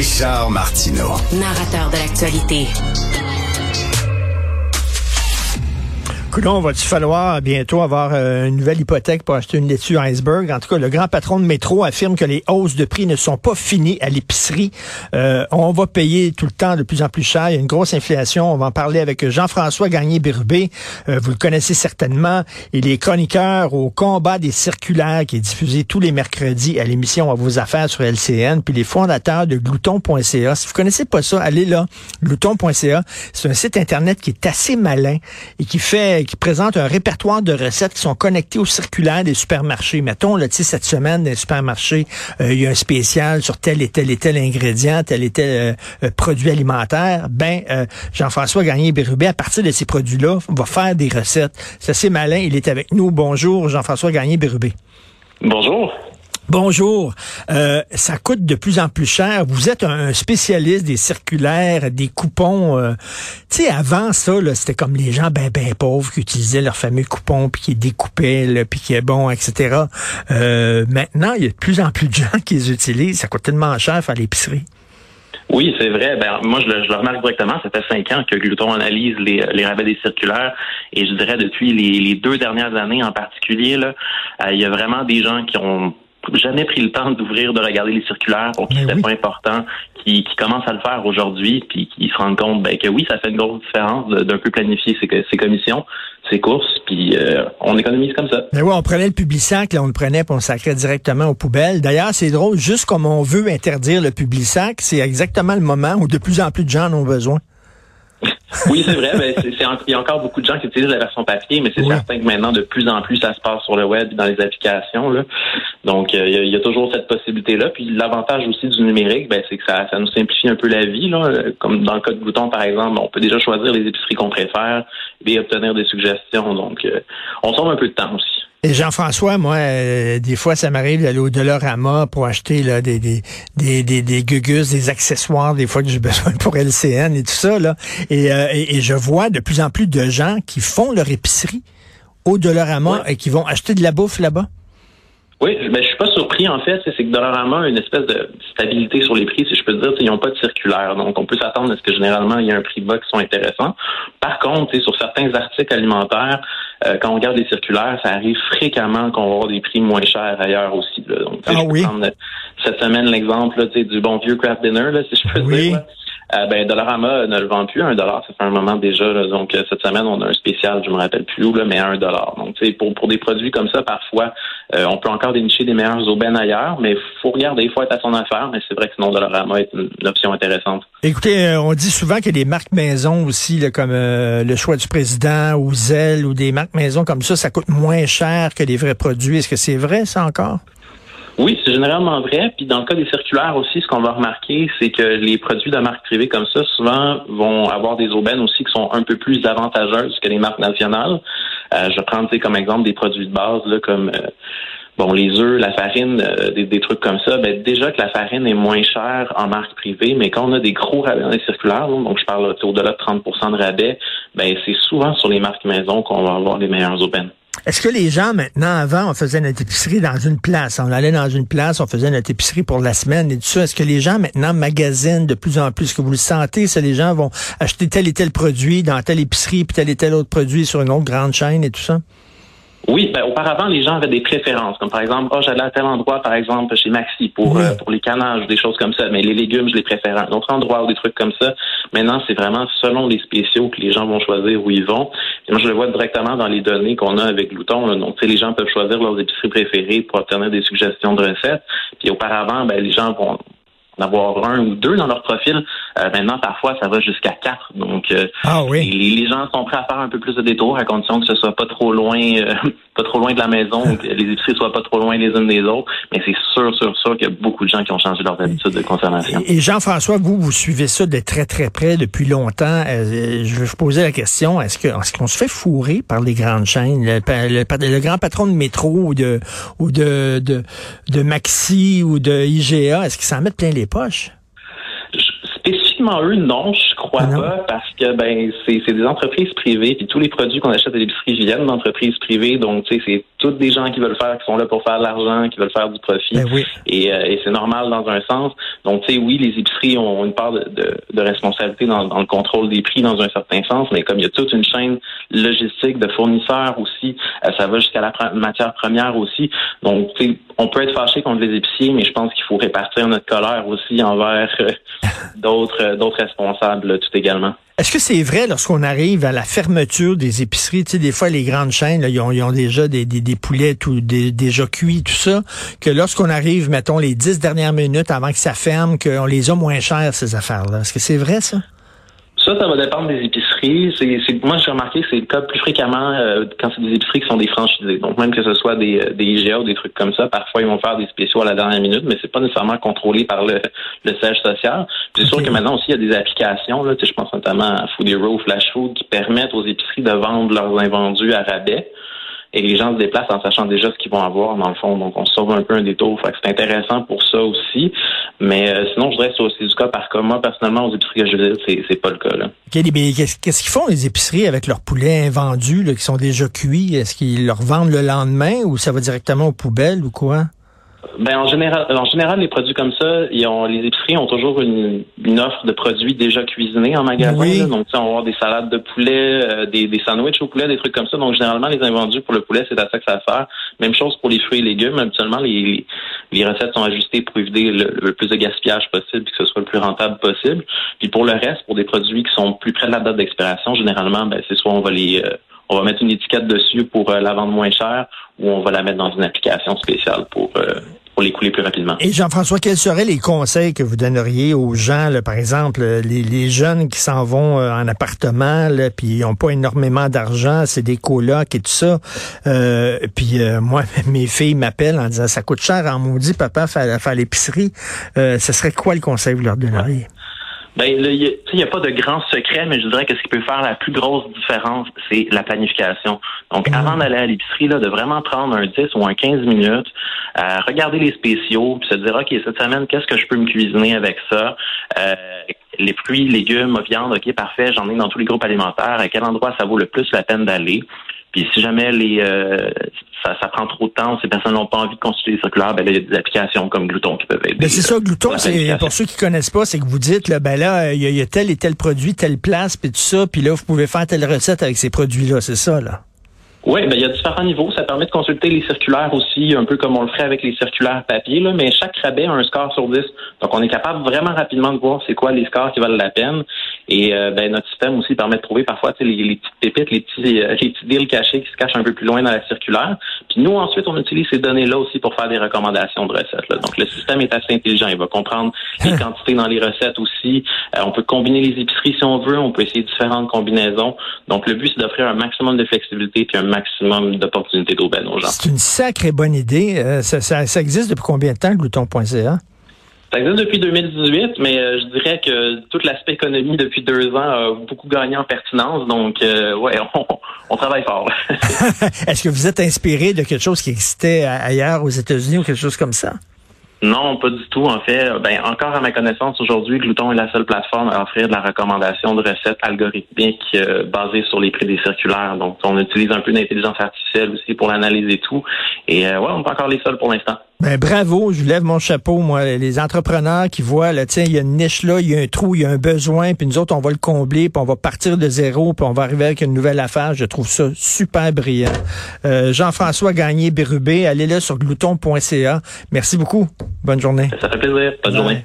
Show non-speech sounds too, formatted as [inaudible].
Richard Martineau. Narrateur de l'actualité. Coudon, va-tu falloir bientôt avoir euh, une nouvelle hypothèque pour acheter une laitue iceberg? En tout cas, le grand patron de métro affirme que les hausses de prix ne sont pas finies à l'épicerie. Euh, on va payer tout le temps de plus en plus cher. Il y a une grosse inflation. On va en parler avec Jean-François Gagné-Bérubé. Euh, vous le connaissez certainement. Il est chroniqueur au combat des circulaires qui est diffusé tous les mercredis à l'émission à vos affaires sur LCN. Puis les fondateurs de glouton.ca. Si vous connaissez pas ça, allez là. Glouton.ca. C'est un site Internet qui est assez malin et qui fait qui présente un répertoire de recettes qui sont connectées au circulaire des supermarchés. Mettons, là, cette semaine, dans les supermarchés, euh, il y a un spécial sur tel et tel et tel ingrédient, tel et tel euh, euh, produit alimentaire. Ben, Jean-François Gagné-Bérubé, à partir de ces produits-là, va faire des recettes. C'est assez malin. Il est avec nous. Bonjour, Jean-François Gagné-Bérubé. Bonjour. Bonjour. Euh, ça coûte de plus en plus cher. Vous êtes un spécialiste des circulaires, des coupons. Euh, tu sais, avant ça, c'était comme les gens ben ben pauvres qui utilisaient leurs fameux coupons puis qui découpaient, puis qui est bon, etc. Euh, maintenant, il y a de plus en plus de gens qui les utilisent. Ça coûte tellement cher faire l'épicerie. Oui, c'est vrai. Ben, moi, je le, le, remarque directement. Ça fait cinq ans que Gluton analyse les, les rabais des circulaires. Et je dirais depuis les, deux dernières années en particulier, là, il y a vraiment des gens qui ont jamais pris le temps d'ouvrir, de regarder les circulaires pour qui c'était pas important, qui, qui commencent à le faire aujourd'hui, puis qui se rendent compte ben, que oui, ça fait une grosse différence d'un peu planifier ses, ses commissions, ses courses, puis euh, on économise comme ça. Mais oui, on prenait le Publisac, là, on le prenait, puis on le sacrait directement aux poubelles. D'ailleurs, c'est drôle, juste comme on veut interdire le Publisac, c'est exactement le moment où de plus en plus de gens en ont besoin. Oui, c'est vrai. Mais c'est, il y a encore beaucoup de gens qui utilisent la version papier, mais c'est certain que maintenant, de plus en plus, ça se passe sur le web, dans les applications. Là. Donc, euh, il y, a, toujours cette possibilité-là. Puis l'avantage aussi du numérique, ben, c'est que ça, ça nous simplifie un peu la vie. Là. Comme dans le cas de Bouton, par exemple, on peut déjà choisir les épiceries qu'on préfère et obtenir des suggestions. Donc, euh, on sauve un peu de temps aussi. Et Jean-François, moi, euh, des fois, ça m'arrive d'aller au Dollarama pour acheter là, des, des, des, des, des gugus, des accessoires, des fois que j'ai [laughs] besoin pour LCN et tout ça. Là. Et, et, je vois de plus en plus de gens qui font leur épicerie au Dollarama et qui vont acheter de la bouffe là-bas. Oui, mais je suis pas surpris en fait. C'est que Dollarama a une espèce de stabilité sur les prix, si je peux dire. Ils n'ont pas de circulaire, donc on peut s'attendre à ce que généralement il y a un prix bas qui sont intéressants. Par contre, sur certains articles alimentaires, euh, quand on regarde les circulaires, ça arrive fréquemment qu'on va avoir des prix moins chers ailleurs aussi. Donc, ah, oui. cette semaine l'exemple du bon vieux craft dinner, là, si je peux dire. Euh, ben, Dollarama ne le vend plus à un dollar. Ça fait un moment déjà. donc, euh, cette semaine, on a un spécial, je me rappelle plus où, là, mais à un dollar. Donc, pour, pour des produits comme ça, parfois, euh, on peut encore dénicher des meilleures aubaines ailleurs, mais faut regarder, il faut être à son affaire. Mais c'est vrai que sinon, Dollarama est une, option intéressante. Écoutez, on dit souvent a des marques maison aussi, là, comme le choix du président ou Zelle ou des marques maison comme ça, ça coûte moins cher que les vrais produits. Est-ce que c'est vrai, ça encore? Oui, c'est généralement vrai. Puis dans le cas des circulaires aussi, ce qu'on va remarquer, c'est que les produits de marque privée comme ça, souvent, vont avoir des aubaines aussi qui sont un peu plus avantageuses que les marques nationales. Euh, je prends comme exemple des produits de base là, comme euh, bon les œufs, la farine, euh, des, trucs comme ça. Ben, déjà que la farine est moins chère en marque privée, mais quand on a des gros rabais dans les circulaires, donc je parle au-delà de 30% de rabais, ben c'est souvent sur les marques maison qu'on va avoir les meilleures aubaines. Est-ce que les gens, maintenant, avant, on faisait notre épicerie dans une place? On allait dans une place, on faisait notre épicerie pour la semaine et tout ça. Est-ce que les gens, maintenant, magasinent de plus en plus? Est-ce que vous le sentez? Que les gens vont acheter tel et tel produit dans telle épicerie, puis tel et tel autre produit sur une autre grande chaîne et tout ça? Oui, ben, auparavant, les gens avaient des préférences, comme par exemple, oh, j'allais à tel endroit, par exemple, chez Maxi pour, euh, pour les canages, des choses comme ça, mais les légumes, je les préfère à un autre endroit ou des trucs comme ça. Maintenant, c'est vraiment selon les spéciaux que les gens vont choisir où ils vont. Et moi, je le vois directement dans les données qu'on a avec Louton. Là. Donc, les gens peuvent choisir leurs épiceries préférées pour obtenir des suggestions de recettes. Puis auparavant, ben, les gens vont avoir un ou deux dans leur profil. Euh, maintenant, parfois, ça va jusqu'à quatre. Donc, euh, ah oui. les, gens sont prêts à faire un peu plus de détours à condition que ce soit pas trop loin, euh, [laughs] pas trop loin de la maison, que les épiceries soient pas trop loin les unes des autres. Mais c'est sûr, sûr, sûr qu'il y a beaucoup de gens qui ont changé leurs habitudes de consommation. Et Jean-François, vous, vous suivez ça de très, très près depuis longtemps. je vais vous poser la question, est-ce qu'on se fait fourrer par les grandes chaînes? Le, grand patron de métro ou de, ou de, de, de Maxi ou de IGA, est-ce qu'ils s'en mettent plein les poches? Spécifiquement eux, non. Je crois pas parce que ben c'est des entreprises privées puis tous les produits qu'on achète à l'épicerie viennent d'entreprises privées donc tu sais c'est toutes des gens qui veulent faire qui sont là pour faire de l'argent qui veulent faire du profit. Ben et, euh, et c'est normal dans un sens. Donc tu sais oui les épiceries ont une part de, de, responsabilité dans, dans, le contrôle des prix dans un certain sens mais comme il y a toute une chaîne logistique de fournisseurs aussi euh, ça va jusqu'à la matière première aussi. Donc tu sais on peut être fâché contre les épiciers mais je pense qu'il faut répartir notre colère aussi envers euh, d'autres euh, d'autres responsables tout également. Est-ce que c'est vrai lorsqu'on arrive à la fermeture des épiceries, tu sais, des fois les grandes chaînes, ils, ont, déjà des, des, poulets tout, déjà cuits, tout ça, que lorsqu'on arrive, mettons, les dix dernières minutes avant que ça ferme, qu'on les a moins chers, ces affaires-là? Est-ce que c'est vrai, ça? Ça, ça va dépendre des épiceries. C'est, moi, j'ai remarqué que c'est le cas plus fréquemment euh, quand c'est des épiceries qui sont des franchisés. Donc, même que ce soit des, euh, des IGA ou des trucs comme ça, parfois, ils vont faire des spéciaux à la dernière minute, mais c'est pas nécessairement contrôlé par le, le siège social. c'est sûr que maintenant aussi, il y a des applications, là, je pense notamment à Food Hero, Flash Food, qui permettent aux épiceries de vendre leurs invendus à rabais et les gens se déplacent en sachant déjà ce qu'ils vont avoir dans le fond. Donc on sauve un peu un détour. Fait que c'est intéressant pour ça aussi. Mais euh, sinon, je dirais que c'est aussi du cas par cas. Moi, personnellement, aux épiceries que je veux c'est, c'est pas le cas. Là. qu'est-ce qu'ils font les épiceries avec leurs poulets invendus là, qui sont déjà cuits? Est-ce qu'ils leur vendent le lendemain ou ça va directement aux poubelles ou quoi? Ben en général, en général, les produits comme ça, ils ont, les épiceries ont toujours une, une offre de produits déjà cuisinés en magasin. Donc, on va avoir des salades de poulet, euh, des, des sandwichs au poulet, des trucs comme ça. Donc, généralement, les invendus pour le poulet, c'est à ça que ça sert. Même chose pour les fruits et légumes. Habituellement, les, les recettes sont ajustées pour éviter le, plus de gaspillage possible et que ce soit le plus rentable possible. Puis pour le reste, pour des produits qui sont plus près de la date d'expiration, généralement, ben, c'est soit on va les euh, on va mettre une étiquette dessus pour euh, la vendre moins cher ou on va la mettre dans une application spéciale pour, euh, pour les couler plus rapidement. Et Jean-François, quels seraient les conseils que vous donneriez aux gens, par exemple, les, jeunes qui s'en vont euh, en appartement, là, puis ils n'ont pas énormément d'argent, c'est des colocs et tout ça. puis moi, [laughs] mes filles m'appellent en disant ça coûte cher en maudit, papa, faire, l'épicerie. ce serait quoi le conseil que vous leur donneriez? Ben, il n'y a, pas de grand secret, mais je dirais que ce qui peut faire la plus grosse différence, c'est la planification. Donc, mm. avant d'aller à l'épicerie, là, de vraiment prendre un 10 ou un 15 minutes, euh, regarder les spéciaux, puis se dire, OK, cette semaine, qu'est-ce que je peux me cuisiner avec ça? Euh, les fruits, légumes, viande, OK, parfait, j'en ai dans tous les groupes alimentaires. À quel endroit ça vaut le plus la peine d'aller? Puis si jamais les euh, ça, ça, prend trop de temps, ces personnes n'ont pas envie de consulter les circulaires, ben il y a des applications comme Glouton qui peuvent aider. Ben c'est ça, Glouton, c'est pour ceux qui connaissent pas, c'est que vous dites là, ben là, il y, a tel et tel produit, telle place, puis tout ça, puis là, vous pouvez faire telle recette avec ces produits-là, c'est ça, là? Oui, ben, il y a différents niveaux. Ça permet de consulter les circulaires aussi, un peu comme on le ferait avec les circulaires papier, là, mais chaque rabais a un score sur 10. Donc, on est capable vraiment rapidement de voir c'est quoi les scores qui valent la peine. Et euh, ben, notre système aussi permet de trouver parfois les, les petites pépites, les petits, euh, les petits deals cachés qui se cachent un peu plus loin dans la circulaire. Puis nous, ensuite, on utilise ces données-là aussi pour faire des recommandations de recettes. Là. Donc, le système est assez intelligent. Il va comprendre les [laughs] quantités dans les recettes aussi. Euh, on peut combiner les épiceries si on veut. On peut essayer différentes combinaisons. Donc, le but, c'est d'offrir un maximum de flexibilité puis un maximum d'opportunités d'aubaine aux gens. C'est une sacrée bonne idée. Euh, ça, ça, ça, existe depuis combien de temps, glouton.ca? Ça existe depuis 2018, mais euh, je dirais que tout l'aspect économie depuis deux ans a beaucoup gagné en pertinence. Donc, euh, ouais, [laughs] on, on, travaille fort. [laughs] Est-ce que vous êtes inspiré de quelque chose qui existait ailleurs aux États-Unis ou quelque chose comme ça? Non, pas du tout. En fait, ben encore à ma connaissance, aujourd'hui, Glouton est la seule plateforme à offrir de la recommandation de recettes algorithmiques euh, basées sur les prix des circulaires. Donc, on utilise un peu d'intelligence artificielle aussi pour l'analyse et tout. Et euh, ouais, on est encore les seuls pour l'instant. Ben bravo, je lève mon chapeau, moi, les entrepreneurs qui voient, là, tiens, il y a une niche là, il y a un trou, il y a un besoin, puis nous autres, on va le combler, puis on va partir de zéro, puis on va arriver avec une nouvelle affaire. Je trouve ça super brillant. Euh, Jean-François Gagné-Bérubé, allez là sur glouton.ca. Merci beaucoup. Bonne journée. Ça fait plaisir. Bonne journée.